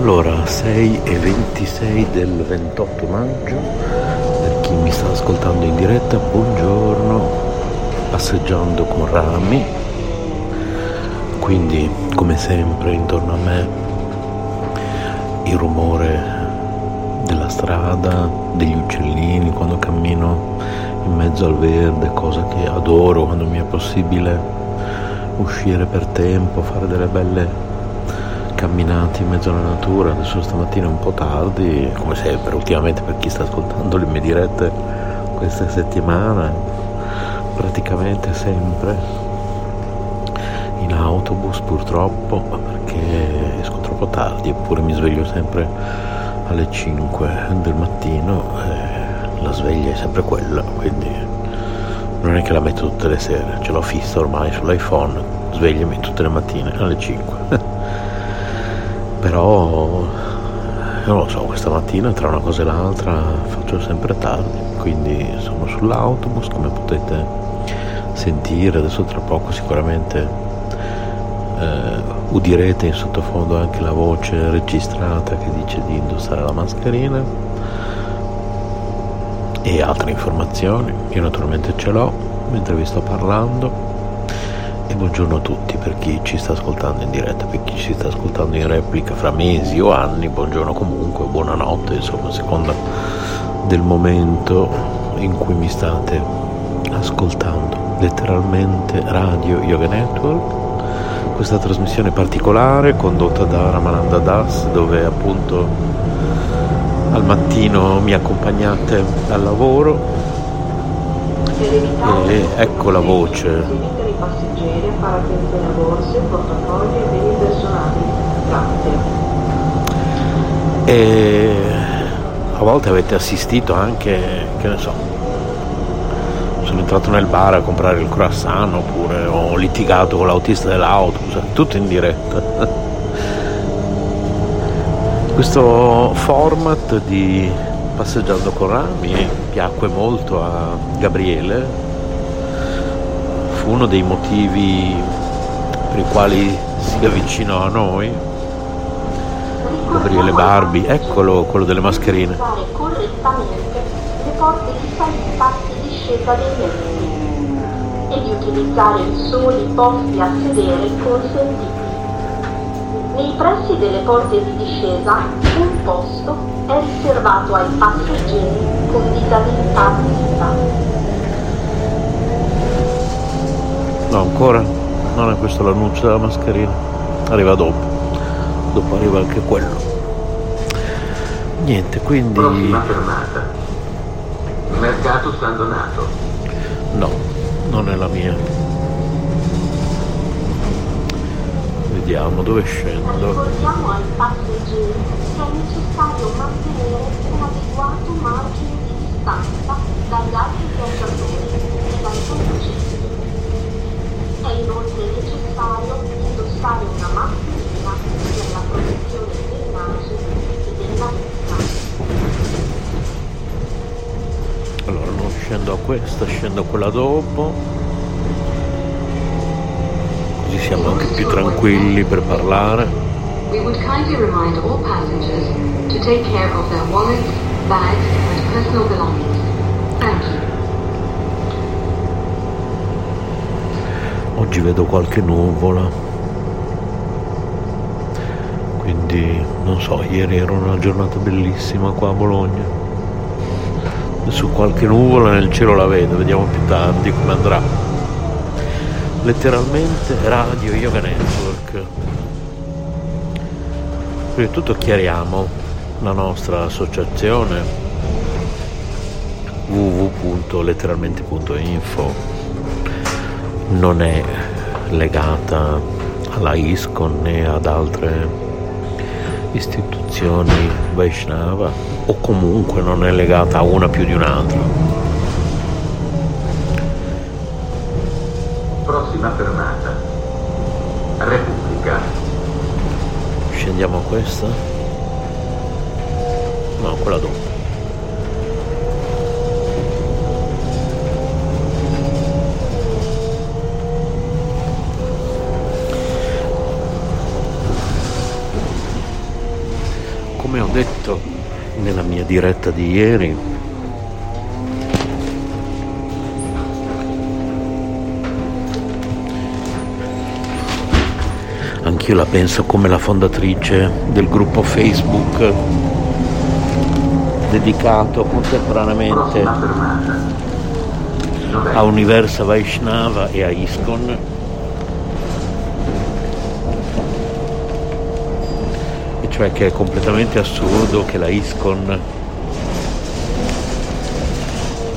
Allora, 6 e 26 del 28 maggio, per chi mi sta ascoltando in diretta, buongiorno, passeggiando con rami, quindi come sempre intorno a me il rumore della strada, degli uccellini quando cammino in mezzo al verde, cosa che adoro quando mi è possibile uscire per tempo, fare delle belle camminate in mezzo alla natura, adesso stamattina è un po' tardi, come sempre ultimamente per chi sta ascoltando le mie dirette queste settimane, praticamente sempre in autobus purtroppo perché esco troppo tardi eppure mi sveglio sempre alle 5 del mattino e la sveglia è sempre quella, quindi non è che la metto tutte le sere, ce l'ho fissa ormai sull'iPhone, svegliami tutte le mattine alle 5. Però non lo so, questa mattina tra una cosa e l'altra faccio sempre tardi, quindi sono sull'autobus, come potete sentire, adesso tra poco sicuramente eh, udirete in sottofondo anche la voce registrata che dice di indossare la mascherina e altre informazioni, io naturalmente ce l'ho mentre vi sto parlando buongiorno a tutti per chi ci sta ascoltando in diretta, per chi ci sta ascoltando in replica fra mesi o anni, buongiorno comunque, buonanotte, insomma a seconda del momento in cui mi state ascoltando. Letteralmente Radio Yoga Network, questa trasmissione particolare condotta da Ramananda Das dove appunto al mattino mi accompagnate al lavoro. E ecco la voce passeggeri a fare attenzione a borse, portafogli e beni personali. Grazie. E a volte avete assistito anche, che ne so, sono entrato nel bar a comprare il croissant oppure ho litigato con l'autista dell'autobus, tutto in diretta. Questo format di Passeggiando con Rami piacque molto a Gabriele uno dei motivi per i quali si avvicinò a noi. Gabriele Barbi, eccolo, quello delle mascherine. e di utilizzare i soli posti a sedere consentiti. Nei pressi delle porte di discesa un posto è riservato ai passeggeri con disabilità visiva No, ancora non è questo l'annuncio della mascherina. Arriva dopo. Dopo arriva anche quello. Niente, quindi. Prossima fermata. Mercato San Donato. No, non è la mia. Vediamo dove scendo. Ricordiamo ai passeggeri che è necessario mantenere un adeguato margine di distanza dagli altri viaggiatori e dai conducenti. È inoltre necessario indossare una mascherina per la protezione del naso e della vita. Allora non scendo a questa, scendo a quella dopo. Così siamo anche più tranquilli per parlare. We would kindly remind all passengers to take care of their wallets, bags and personal belongings. Oggi vedo qualche nuvola. Quindi non so ieri era una giornata bellissima qua a Bologna. Adesso qualche nuvola nel cielo la vedo vediamo più tardi come andrà. Letteralmente Radio Yoga Network. Prima di tutto chiariamo la nostra associazione www.letteralmente.info non è legata alla ISCON né ad altre istituzioni Vaishnava o comunque non è legata a una più di un'altra. Prossima fermata. Repubblica. Scendiamo a questa? No, quella dopo. Diretta di ieri. Anch'io la penso come la fondatrice del gruppo Facebook dedicato contemporaneamente a Universa Vaishnava e a ISKCON cioè che è completamente assurdo che la ISCON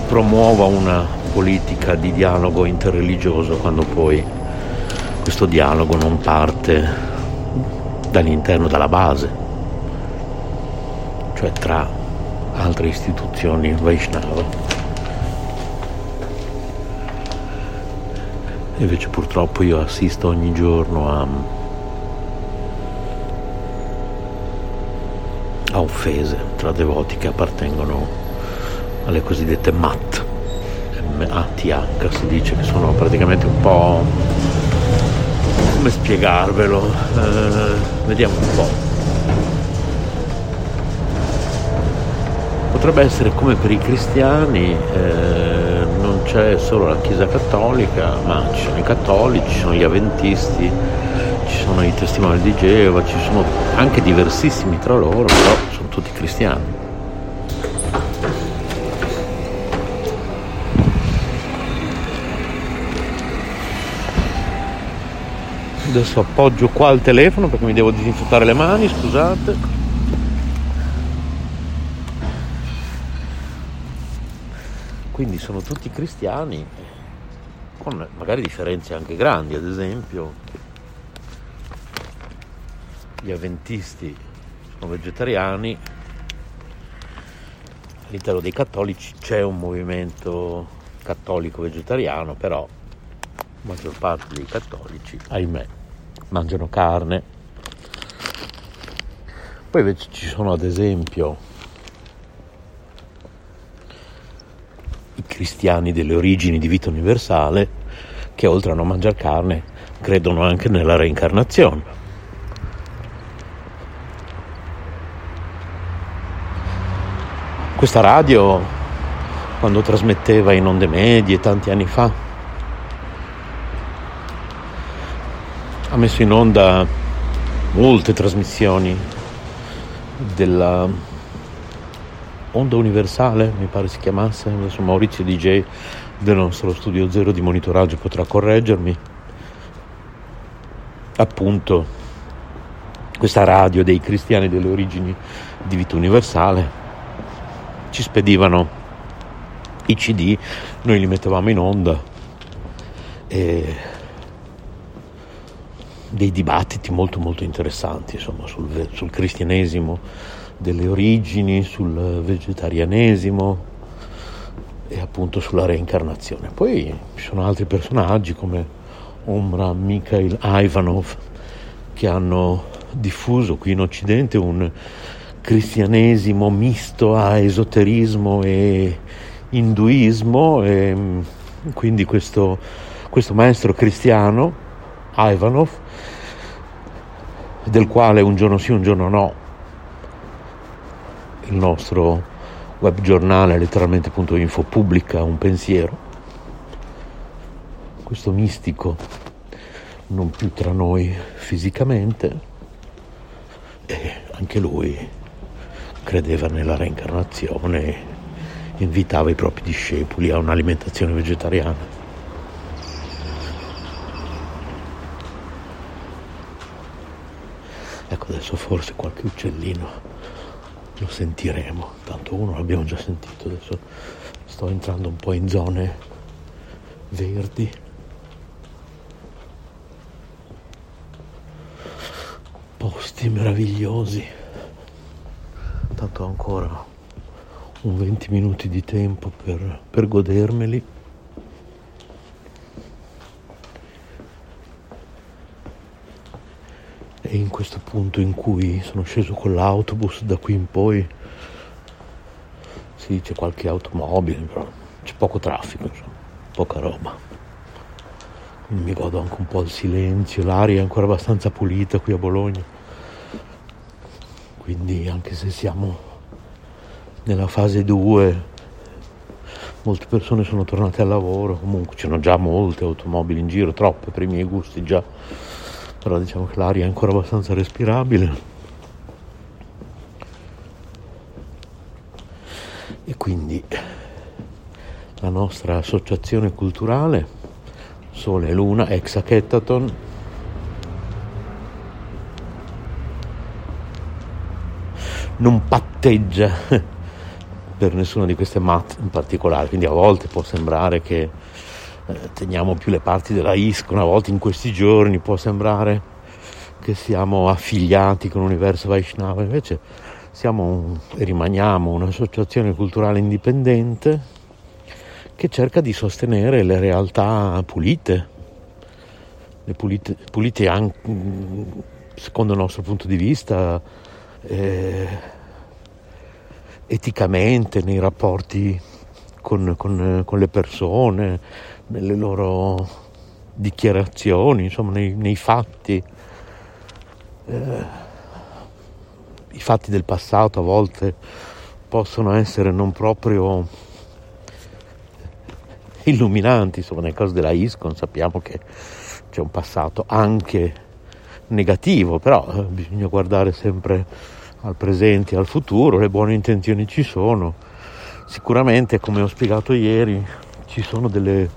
promuova una politica di dialogo interreligioso quando poi questo dialogo non parte dall'interno, dalla base, cioè tra altre istituzioni Vaishnava. Invece purtroppo io assisto ogni giorno a a offese tra devoti che appartengono alle cosiddette MAT, M-A-T-H si dice che sono praticamente un po' come spiegarvelo, eh, vediamo un po'. Potrebbe essere come per i cristiani, eh, non c'è solo la Chiesa cattolica, ma ci sono i cattolici, ci sono gli avventisti, ci sono i testimoni di Geova, ci sono anche diversissimi tra loro, però sono tutti cristiani. Adesso appoggio qua il telefono perché mi devo disinfettare le mani, scusate. Quindi sono tutti cristiani, con magari differenze anche grandi, ad esempio gli avventisti sono vegetariani, all'interno dei cattolici c'è un movimento cattolico vegetariano, però la maggior parte dei cattolici, ahimè, mangiano carne. Poi invece ci sono ad esempio i cristiani delle origini di vita universale che oltre a non mangiare carne credono anche nella reincarnazione. Questa radio, quando trasmetteva in onde medie tanti anni fa, ha messo in onda molte trasmissioni della Onda Universale, mi pare si chiamasse, adesso Maurizio DJ del nostro studio zero di monitoraggio potrà correggermi. Appunto, questa radio dei cristiani delle origini di vita universale ci spedivano i CD, noi li mettevamo in onda e dei dibattiti molto molto interessanti insomma, sul, sul cristianesimo delle origini, sul vegetarianesimo e appunto sulla reincarnazione. Poi ci sono altri personaggi come Omra Mikhail Ivanov che hanno diffuso qui in Occidente un cristianesimo misto a esoterismo e induismo e mm, quindi questo, questo maestro cristiano Ivanov del quale un giorno sì un giorno no il nostro web giornale letteralmente.info pubblica un pensiero. Questo mistico non più tra noi fisicamente e anche lui credeva nella reincarnazione invitava i propri discepoli a un'alimentazione vegetariana. Ecco adesso forse qualche uccellino lo sentiremo, tanto uno l'abbiamo già sentito, adesso sto entrando un po' in zone verdi. Posti meravigliosi tanto ancora un 20 minuti di tempo per, per godermeli. E in questo punto in cui sono sceso con l'autobus, da qui in poi sì, c'è qualche automobile, però c'è poco traffico, insomma, poca roba. Quindi mi godo anche un po' il silenzio, l'aria è ancora abbastanza pulita qui a Bologna quindi anche se siamo nella fase 2 molte persone sono tornate al lavoro, comunque ci sono già molte automobili in giro, troppe per i miei gusti già, però diciamo che l'aria è ancora abbastanza respirabile. E quindi la nostra associazione culturale Sole e Luna, ex Hackathon, non patteggia per nessuna di queste mat in particolare, quindi a volte può sembrare che eh, teniamo più le parti della ISCON, a volte in questi giorni può sembrare che siamo affiliati con l'universo Vaishnava, invece siamo e rimaniamo un'associazione culturale indipendente che cerca di sostenere le realtà pulite, le pulite, pulite anche secondo il nostro punto di vista. Eh, eticamente nei rapporti con, con, con, le persone, nelle loro dichiarazioni, insomma nei, nei fatti. Eh, I fatti del passato a volte possono essere non proprio illuminanti, insomma nel caso della ISCON sappiamo che c'è un passato anche negativo, però eh, bisogna guardare sempre al presente e al futuro, le buone intenzioni ci sono. Sicuramente, come ho spiegato ieri, ci sono delle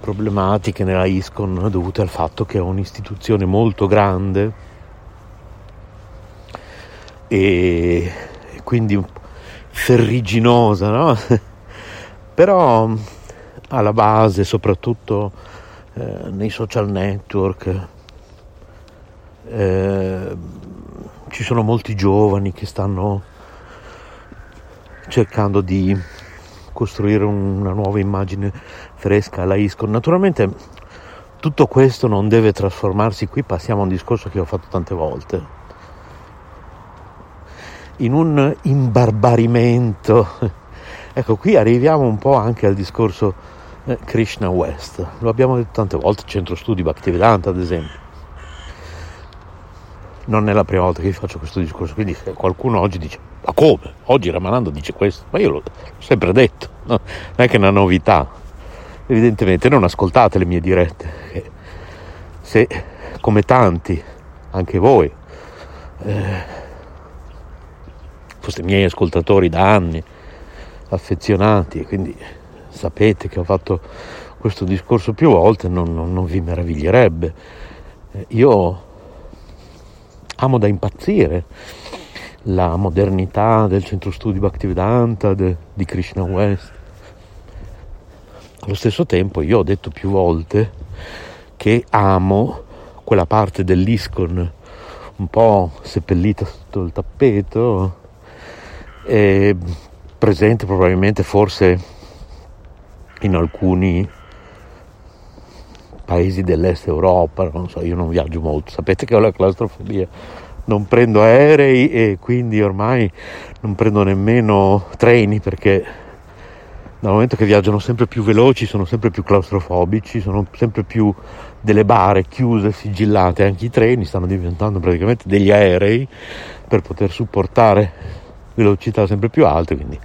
problematiche nella ISCON dovute al fatto che è un'istituzione molto grande e quindi ferriginosa, no? però alla base, soprattutto eh, nei social network, eh, ci sono molti giovani che stanno cercando di costruire una nuova immagine fresca alla ISCON. Naturalmente tutto questo non deve trasformarsi, qui passiamo a un discorso che ho fatto tante volte, in un imbarbarimento. Ecco, qui arriviamo un po' anche al discorso eh, Krishna West, lo abbiamo detto tante volte, centro studi Bhaktivedanta ad esempio non è la prima volta che vi faccio questo discorso, quindi se qualcuno oggi dice ma come? Oggi Ramananda dice questo, ma io l'ho, sempre detto, no? non è che è una novità, evidentemente non ascoltate le mie dirette, se come tanti, anche voi, eh, foste miei ascoltatori da anni, affezionati, quindi sapete che ho fatto questo discorso più volte, non, non, non vi meraviglierebbe. Eh, io amo da impazzire la modernità del centro studi Bhaktivedanta, de, di Krishna West. Allo stesso tempo io ho detto più volte che amo quella parte dell'ISCON un po' seppellita sotto il tappeto, e presente probabilmente forse in alcuni paesi dell'est Europa, non so, io non viaggio molto, sapete che ho la claustrofobia, non prendo aerei e quindi ormai non prendo nemmeno treni perché dal momento che viaggiano sempre più veloci sono sempre più claustrofobici, sono sempre più delle bare chiuse, sigillate, anche i treni stanno diventando praticamente degli aerei per poter supportare velocità sempre più alte, quindi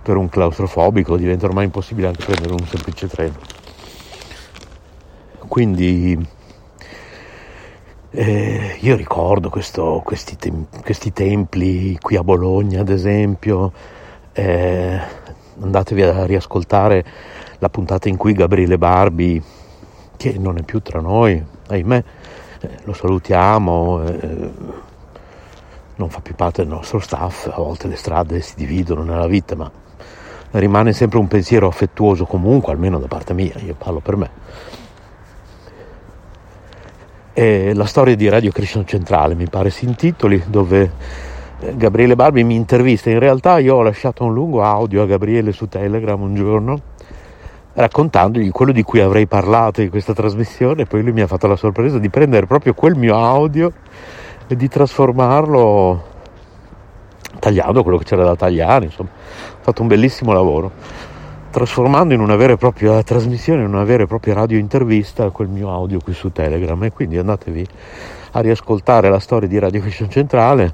per un claustrofobico diventa ormai impossibile anche prendere un semplice treno. Quindi eh, io ricordo questo, questi, tem- questi, templi qui a Bologna, ad esempio. Eh, andatevi a riascoltare la puntata in cui Gabriele Barbi, che non è più tra noi, ahimè, eh, lo salutiamo, eh, non fa più parte del nostro staff, a volte le strade si dividono nella vita, ma rimane sempre un pensiero affettuoso comunque, almeno da parte mia, io parlo per me è la storia di Radio Krishna Centrale, mi pare si intitoli, dove eh, Gabriele Barbi mi intervista. In realtà io ho lasciato un lungo audio a Gabriele su Telegram un giorno raccontandogli quello di cui avrei parlato in questa trasmissione, poi lui mi ha fatto la sorpresa di prendere proprio quel mio audio e di trasformarlo tagliando quello che c'era da tagliare, insomma, ha fatto un bellissimo lavoro trasformando in una vera e propria trasmissione, in una vera e propria radio intervista quel mio audio qui su Telegram e quindi andatevi a riascoltare la storia di Radio Christian Centrale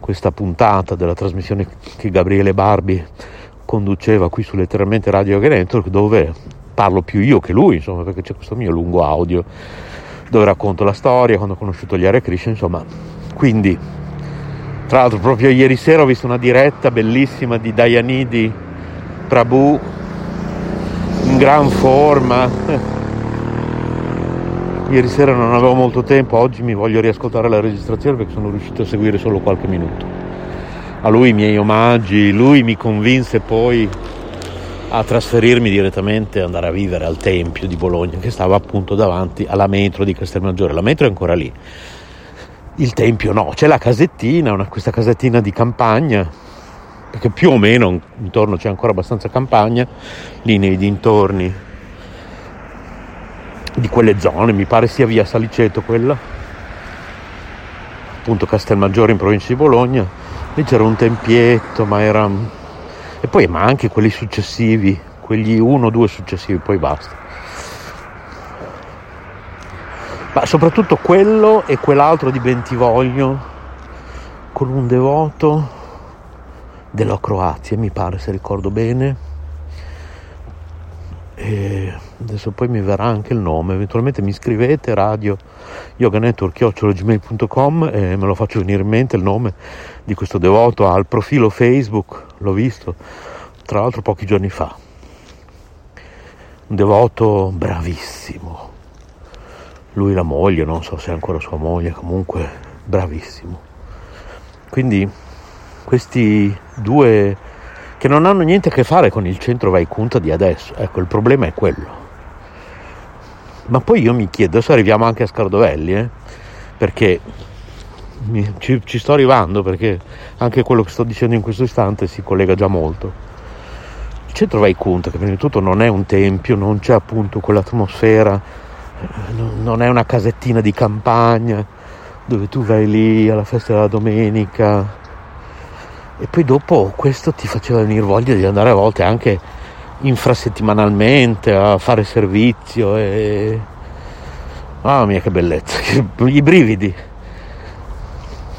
questa puntata della trasmissione che Gabriele Barbi conduceva qui su letteralmente Radio Network dove parlo più io che lui, insomma, perché c'è questo mio lungo audio dove racconto la storia, quando ho conosciuto gli Hare Krishna, insomma. Quindi, tra l'altro, proprio ieri sera ho visto una diretta bellissima di Dayanidi Prabhu in gran forma. Ieri sera non avevo molto tempo, oggi mi voglio riascoltare la registrazione perché sono riuscito a seguire solo qualche minuto. A lui i miei omaggi, lui mi convinse poi a trasferirmi direttamente andare a vivere al Tempio di Bologna che stava appunto davanti alla metro di Castelmaggiore. La metro è ancora lì. Il Tempio no, c'è la casettina, una, questa casettina di campagna, perché più o meno intorno c'è ancora abbastanza campagna, lì nei dintorni di quelle zone, mi pare sia via Saliceto quella, appunto Castelmaggiore in provincia di Bologna, lì c'era un tempietto, ma era e poi ma anche quelli successivi, quegli uno o due successivi, poi basta. Ma soprattutto quello e quell'altro di Bentivoglio con un devoto della Croazia, mi pare se ricordo bene. E adesso poi mi verrà anche il nome, eventualmente mi scrivete radio yoganetwork.gmail.com e me lo faccio venire in mente il nome di questo devoto al profilo Facebook, l'ho visto tra l'altro pochi giorni fa. Un devoto bravissimo. Lui la moglie, non so se è ancora sua moglie, comunque bravissimo. Quindi questi due che non hanno niente a che fare con il centro Vaikunta di adesso, ecco il problema è quello. Ma poi io mi chiedo, adesso arriviamo anche a Scardovelli, eh, perché mi, ci, ci, sto arrivando perché anche quello che sto dicendo in questo istante si collega già molto. Il centro Vaikunta, che prima di tutto non è un tempio, non c'è appunto quell'atmosfera, non è una casettina di campagna dove tu vai lì alla festa della domenica e poi dopo questo ti faceva venire voglia di andare a volte anche infrasettimanalmente a fare servizio e... Mamma mia che bellezza, i brividi.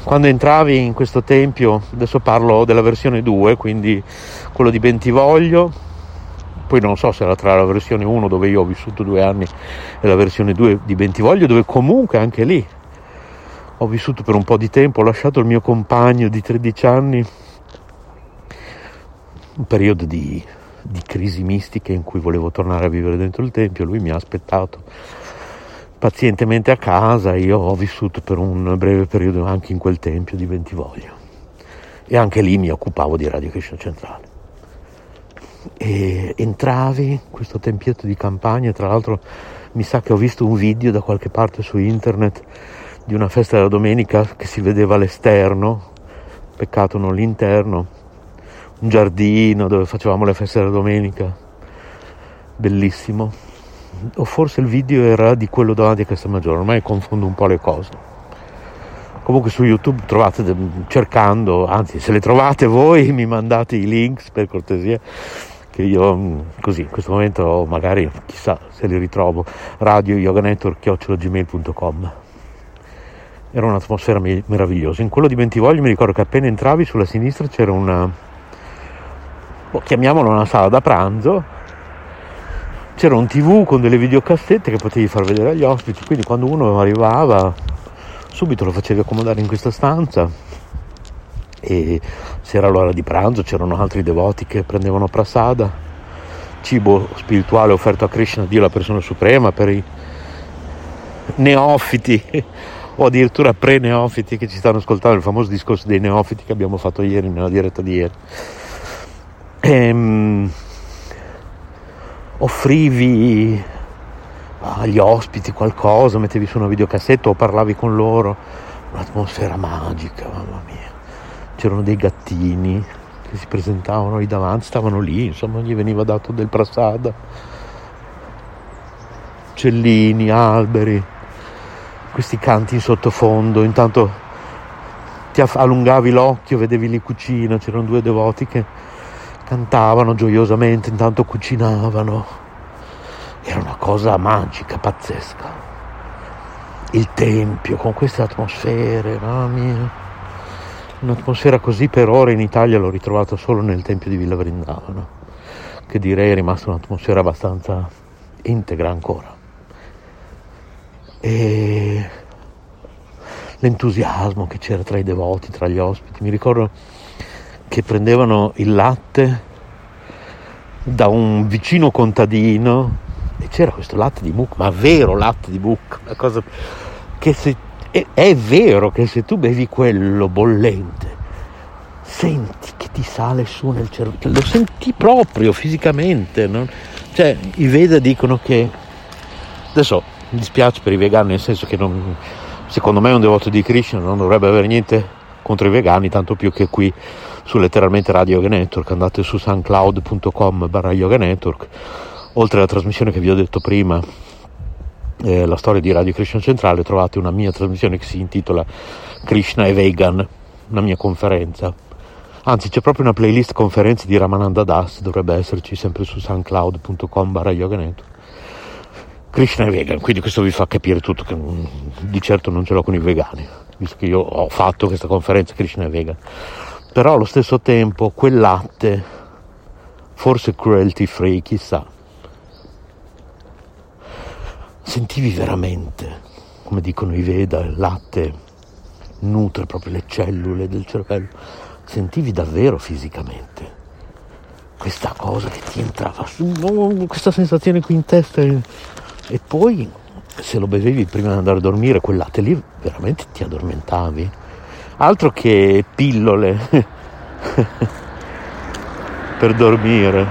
Quando entravi in questo tempio, adesso parlo della versione 2, quindi quello di Bentivoglio, poi non so se era tra la versione 1 dove io ho vissuto due anni e la versione 2 di Bentivoglio, dove comunque anche lì ho vissuto per un po' di tempo, ho lasciato il mio compagno di 13 anni, un periodo di, di crisi mistiche in cui volevo tornare a vivere dentro il tempio, lui mi ha aspettato pazientemente a casa, io ho vissuto per un breve periodo anche in quel tempio di Bentivoglio e anche lì mi occupavo di Radio Krishna Centrale. E entravi in questo tempietto di campagna, tra l'altro mi sa che ho visto un video da qualche parte su internet di una festa della domenica che si vedeva all'esterno, peccato non l'interno, un giardino dove facevamo le feste della domenica, bellissimo o forse il video era di quello davanti a Castelmaggiore, ormai confondo un po' le cose. Comunque su YouTube trovate cercando, anzi se le trovate voi mi mandate i links per cortesia, che io mm, così in questo momento magari chissà se li ritrovo, radio yoga network gmail.com. Era un'atmosfera meravigliosa. In quello di Bentivoglio mi ricordo che appena entravi sulla sinistra c'era una, oh, chiamiamola una sala da pranzo, c'era un tv con delle videocassette che potevi far vedere agli ospiti, quindi quando uno arrivava subito lo facevi accomodare in questa stanza. E se era l'ora di pranzo c'erano altri devoti che prendevano prasada, cibo spirituale offerto a Krishna, Dio la persona suprema, per i neofiti o addirittura pre-neofiti che ci stanno ascoltando, il famoso discorso dei neofiti che abbiamo fatto ieri nella diretta di ieri. Ehm, offrivi agli ospiti qualcosa, mettevi su una videocassetta o parlavi con loro, un'atmosfera magica, mamma mia. C'erano dei gattini che si presentavano lì davanti, stavano lì, insomma, gli veniva dato del prasada, uccellini, alberi, questi canti in sottofondo, intanto ti allungavi l'occhio, vedevi lì cucina, c'erano due devoti che cantavano gioiosamente, intanto cucinavano. Era una cosa magica, pazzesca. Il tempio con queste atmosfere, mamma mia. un'atmosfera così per ora in Italia l'ho ritrovato solo nel Tempio di Villa Vrindavana, che direi è rimasta un'atmosfera abbastanza integra ancora. E l'entusiasmo che c'era tra i devoti, tra gli ospiti, mi ricordo che prendevano il latte da un vicino contadino e c'era questo latte di mucca, ma vero latte di mucca, una cosa che se, è, è vero che se tu bevi quello bollente, senti che ti sale su nel cervello, lo senti proprio fisicamente, no? cioè i Veda dicono che, adesso mi dispiace per i vegani nel senso che non, secondo me un devoto di Krishna non dovrebbe avere niente contro i vegani, tanto più che qui su letteralmente Radio Yoga Network, andate su suncloud.com barra Yoga Network, oltre alla trasmissione che vi ho detto prima, eh, la storia di Radio Krishna Centrale, trovate una mia trasmissione che si intitola Krishna e Vegan, una mia conferenza. Anzi, c'è proprio una playlist conferenze di Ramananda Das, dovrebbe esserci sempre su suncloud.com barra Yoga Network. Krishna è vegan, quindi questo vi fa capire tutto che di certo non ce l'ho con i vegani, visto che io ho fatto questa conferenza Krishna è vegan però allo stesso tempo quel latte, forse cruelty free, chissà, sentivi veramente, come dicono i Veda, il latte nutre proprio le cellule del cervello, sentivi davvero fisicamente questa cosa che ti entrava su, questa sensazione qui in testa? E poi se lo bevevi prima di andare a dormire, quel latte lì veramente ti addormentavi altro che pillole per dormire,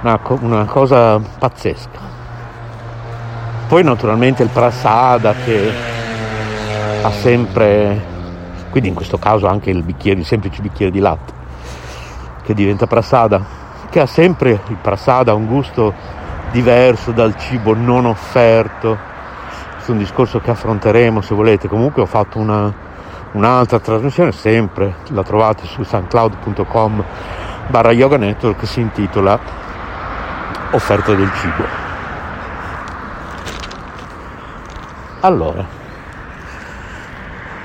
una, una, cosa pazzesca. Poi naturalmente il prasada che ha sempre, quindi in questo caso anche il bicchiere, il semplice bicchiere di latte che diventa prasada, che ha sempre il prasada un gusto diverso dal cibo non offerto. Questo è un discorso che affronteremo se volete. Comunque ho fatto una, un'altra trasmissione, sempre la trovate su soundcloud.com barra yoga network si intitola Offerta del cibo. Allora,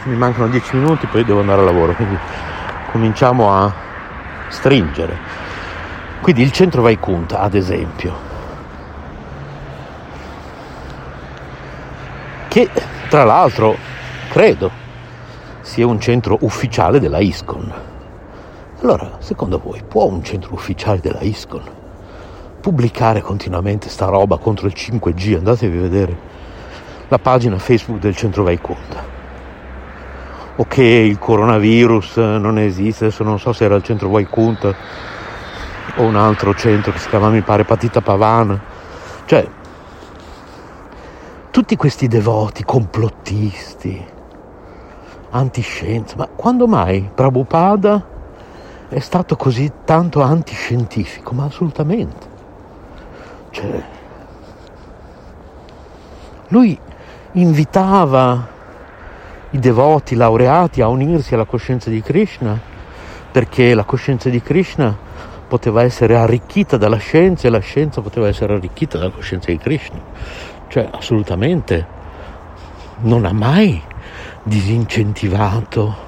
mi mancano 10 minuti, poi devo andare a lavoro, quindi cominciamo a stringere. Quindi il centro Vaikunta, ad esempio, che tra l'altro credo sia un centro ufficiale della ISCON. Allora, secondo voi, può un centro ufficiale della ISCON pubblicare continuamente sta roba contro il 5G? Andatevi a vedere la pagina Facebook del centro Vaikunta. O che il coronavirus non esiste, adesso non so se era il centro Vaikunta o un altro centro che si chiama, mi pare, Patita Pavana. Cioè, tutti questi devoti complottisti, antiscienza, ma quando mai Prabhupada è stato così tanto antiscientifico? Ma assolutamente. Cioè, lui invitava i devoti laureati a unirsi alla coscienza di Krishna perché la coscienza di Krishna poteva essere arricchita dalla scienza e la scienza poteva essere arricchita dalla coscienza di Krishna. Cioè, assolutamente non ha mai disincentivato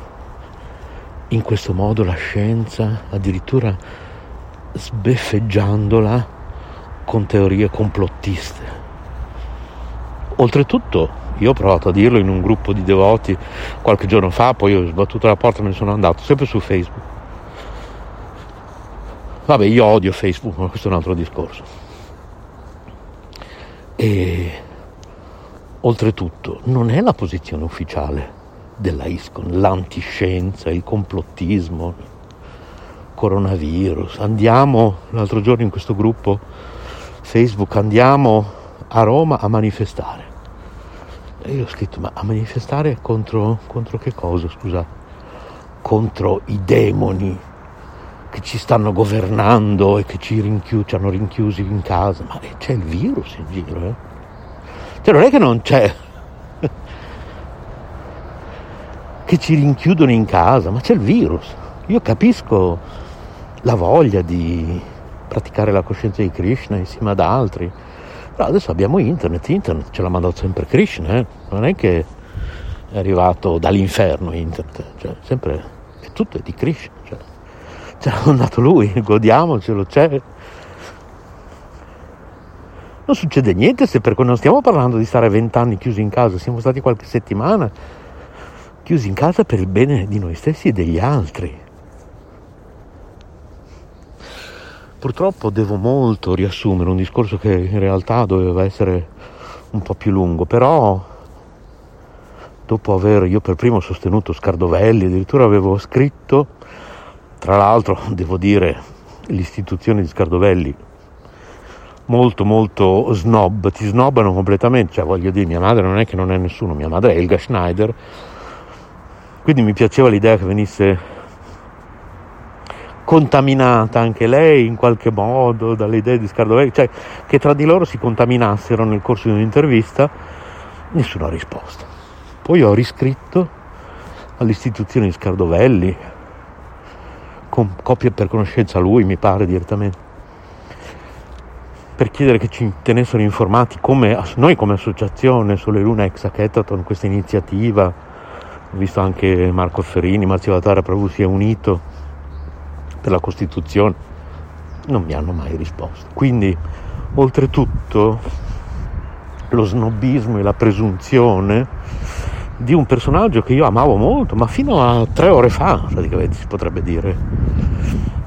in questo modo la scienza, addirittura sbeffeggiandola con teorie complottiste. Oltretutto, io ho provato a dirlo in un gruppo di devoti qualche giorno fa, poi ho sbattuto la porta e me ne sono andato, sempre su Facebook. Vabbè, io odio Facebook, ma questo è un altro discorso. E Oltretutto non è la posizione ufficiale della ISCON, l'antiscienza, il complottismo, coronavirus. Andiamo, l'altro giorno in questo gruppo Facebook, andiamo a Roma a manifestare. E io ho scritto, ma a manifestare contro, contro che cosa, scusate? Contro i demoni che ci stanno governando e che ci, rinchiu- ci hanno rinchiusi in casa. Ma c'è il virus in giro, eh? Cioè non è che non c'è che ci rinchiudono in casa, ma c'è il virus. Io capisco la voglia di praticare la coscienza di Krishna insieme ad altri, però adesso abbiamo internet, internet ce l'ha mandato sempre Krishna, eh? non è che è arrivato dall'inferno internet, cioè, sempre, è tutto è di Krishna, cioè, ce l'ha dato lui, godiamocelo, c'è. Non succede niente se per non stiamo parlando di stare vent'anni chiusi in casa, siamo stati qualche settimana chiusi in casa per il bene di noi stessi e degli altri. Purtroppo devo molto riassumere un discorso che in realtà doveva essere un po' più lungo, però dopo aver io per primo sostenuto Scardovelli, addirittura avevo scritto, tra l'altro devo dire, l'istituzione di Scardovelli molto molto snob, ti snobbano completamente, cioè voglio dire, mia madre non è che non è nessuno, mia madre è Elga Schneider, quindi mi piaceva l'idea che venisse contaminata anche lei in qualche modo dalle idee di Scardovelli, cioè che tra di loro si contaminassero nel corso di un'intervista, nessuna risposta. Poi ho riscritto all'istituzione di Scardovelli, con copia per conoscenza lui, mi pare direttamente, per chiedere che ci tenessero informati come noi come associazione sulle Luna Ex Hackathon, questa iniziativa, ho visto anche Marco Ferrini, Marzio Vatara Prabhu si è unito per la Costituzione, non mi hanno mai risposto. Quindi, oltretutto, lo snobismo e la presunzione di un personaggio che io amavo molto, ma fino a tre ore fa, praticamente si potrebbe dire.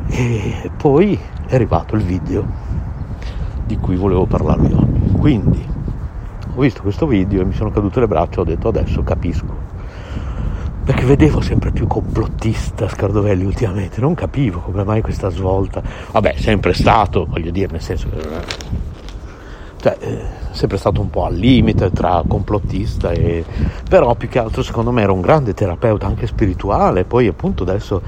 E poi è arrivato il video di cui volevo parlarvi oggi. Quindi ho visto questo video e mi sono cadute le braccia, ho detto adesso capisco. Perché vedevo sempre più complottista Scardovelli ultimamente, non capivo come mai questa svolta, vabbè, sempre stato, voglio dire, nel senso che cioè, eh, sempre stato un po' al limite tra complottista e però più che altro secondo me era un grande terapeuta anche spirituale, poi appunto adesso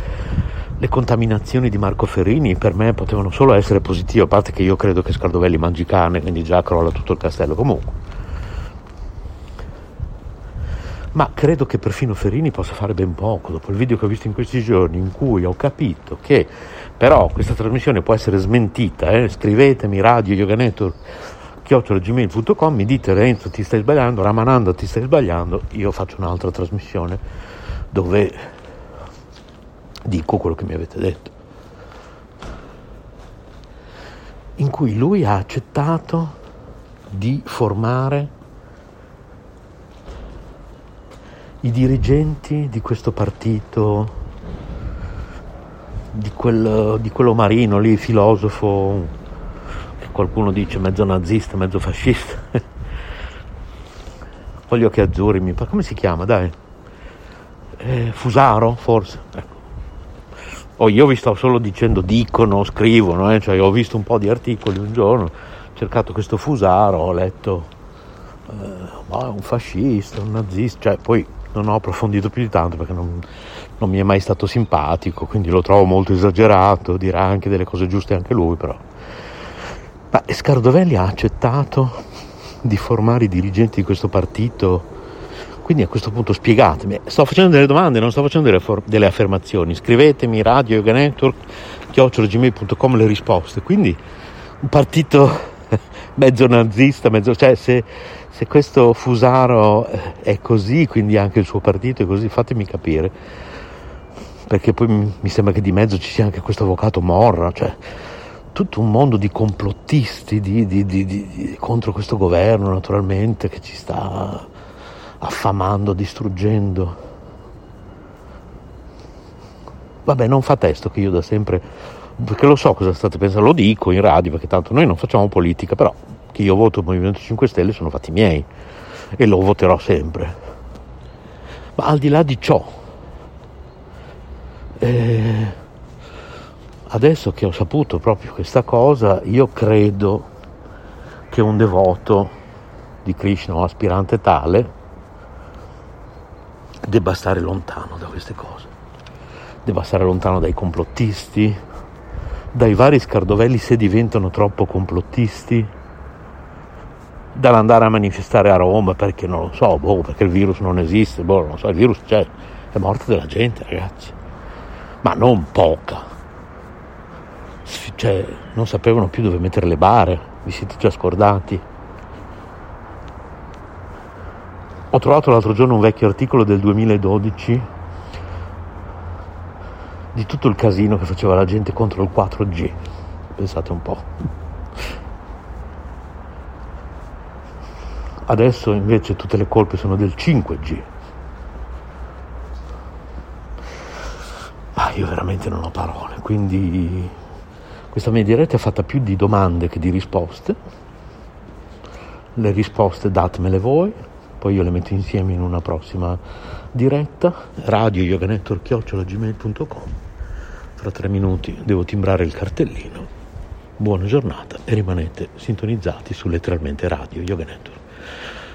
le contaminazioni di Marco Ferrini per me potevano solo essere positive, a parte che io credo che Scardovelli mangi carne, quindi già crolla tutto il castello comunque ma credo che perfino Ferini possa fare ben poco dopo il video che ho visto in questi giorni in cui ho capito che però questa trasmissione può essere smentita eh? scrivetemi radio yoga network chiocciolagmail.com mi dite Renzo ti stai sbagliando Ramananda ti stai sbagliando io faccio un'altra trasmissione dove dico quello che mi avete detto in cui lui ha accettato di formare i dirigenti di questo partito, di, quel, di quello marino lì, filosofo, che qualcuno dice mezzo nazista, mezzo fascista, con gli occhi azzurri, mi pare, come si chiama, dai? Eh, Fusaro, forse, ecco. Oh, io vi sto solo dicendo dicono, scrivono, eh? cioè, ho visto un po' di articoli un giorno, ho cercato questo Fusaro, ho letto eh, un fascista, un nazista, cioè poi non ho approfondito più di tanto perché non, non, mi è mai stato simpatico, quindi lo trovo molto esagerato, dirà anche delle cose giuste anche lui però. Ma Scardovelli ha accettato di formare i dirigenti di questo partito, quindi a questo punto spiegatemi, sto facendo delle domande, non sto facendo delle, for- delle affermazioni, scrivetemi radio yoga network, chiocciolagmail.com le risposte, quindi un partito mezzo nazista, mezzo, cioè se se questo Fusaro è così, quindi anche il suo partito è così, fatemi capire. Perché poi mi sembra che di mezzo ci sia anche questo avvocato Morra, cioè tutto un mondo di complottisti di, di, di, contro questo governo, naturalmente, che ci sta affamando, distruggendo. Vabbè, non fa testo che io da sempre, perché lo so cosa state pensando, lo dico in radio, perché tanto noi non facciamo politica, però che io voto il Movimento 5 Stelle sono fatti miei e lo voterò sempre. Ma al di là di ciò, eh, adesso che ho saputo proprio questa cosa, io credo che un devoto di Krishna o aspirante tale debba stare lontano da queste cose, debba stare lontano dai complottisti, dai vari scardovelli se diventano troppo complottisti, dall'andare a manifestare a Roma perché non lo so, boh, perché il virus non esiste, boh, non lo so, il virus c'è, è morta della gente ragazzi, ma non poca. Cioè, non sapevano più dove mettere le bare, vi siete già scordati. Ho trovato l'altro giorno un vecchio articolo del 2012 di tutto il casino che faceva la gente contro il 4G. Pensate un po'. Adesso invece tutte le colpe sono del 5G. Ma io veramente non ho parole, quindi questa mia diretta è fatta più di domande che di risposte. Le risposte datemele voi, poi io le metto insieme in una prossima diretta. Radio Yoga Network chiocciolagmail.com. Fra tre minuti devo timbrare il cartellino. Buona giornata e rimanete sintonizzati su letteralmente Radio Yoga Network.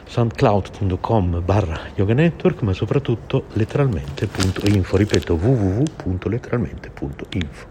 soundcloud.com barra yoga network ma soprattutto letteralmente.info ripeto www.letteralmente.info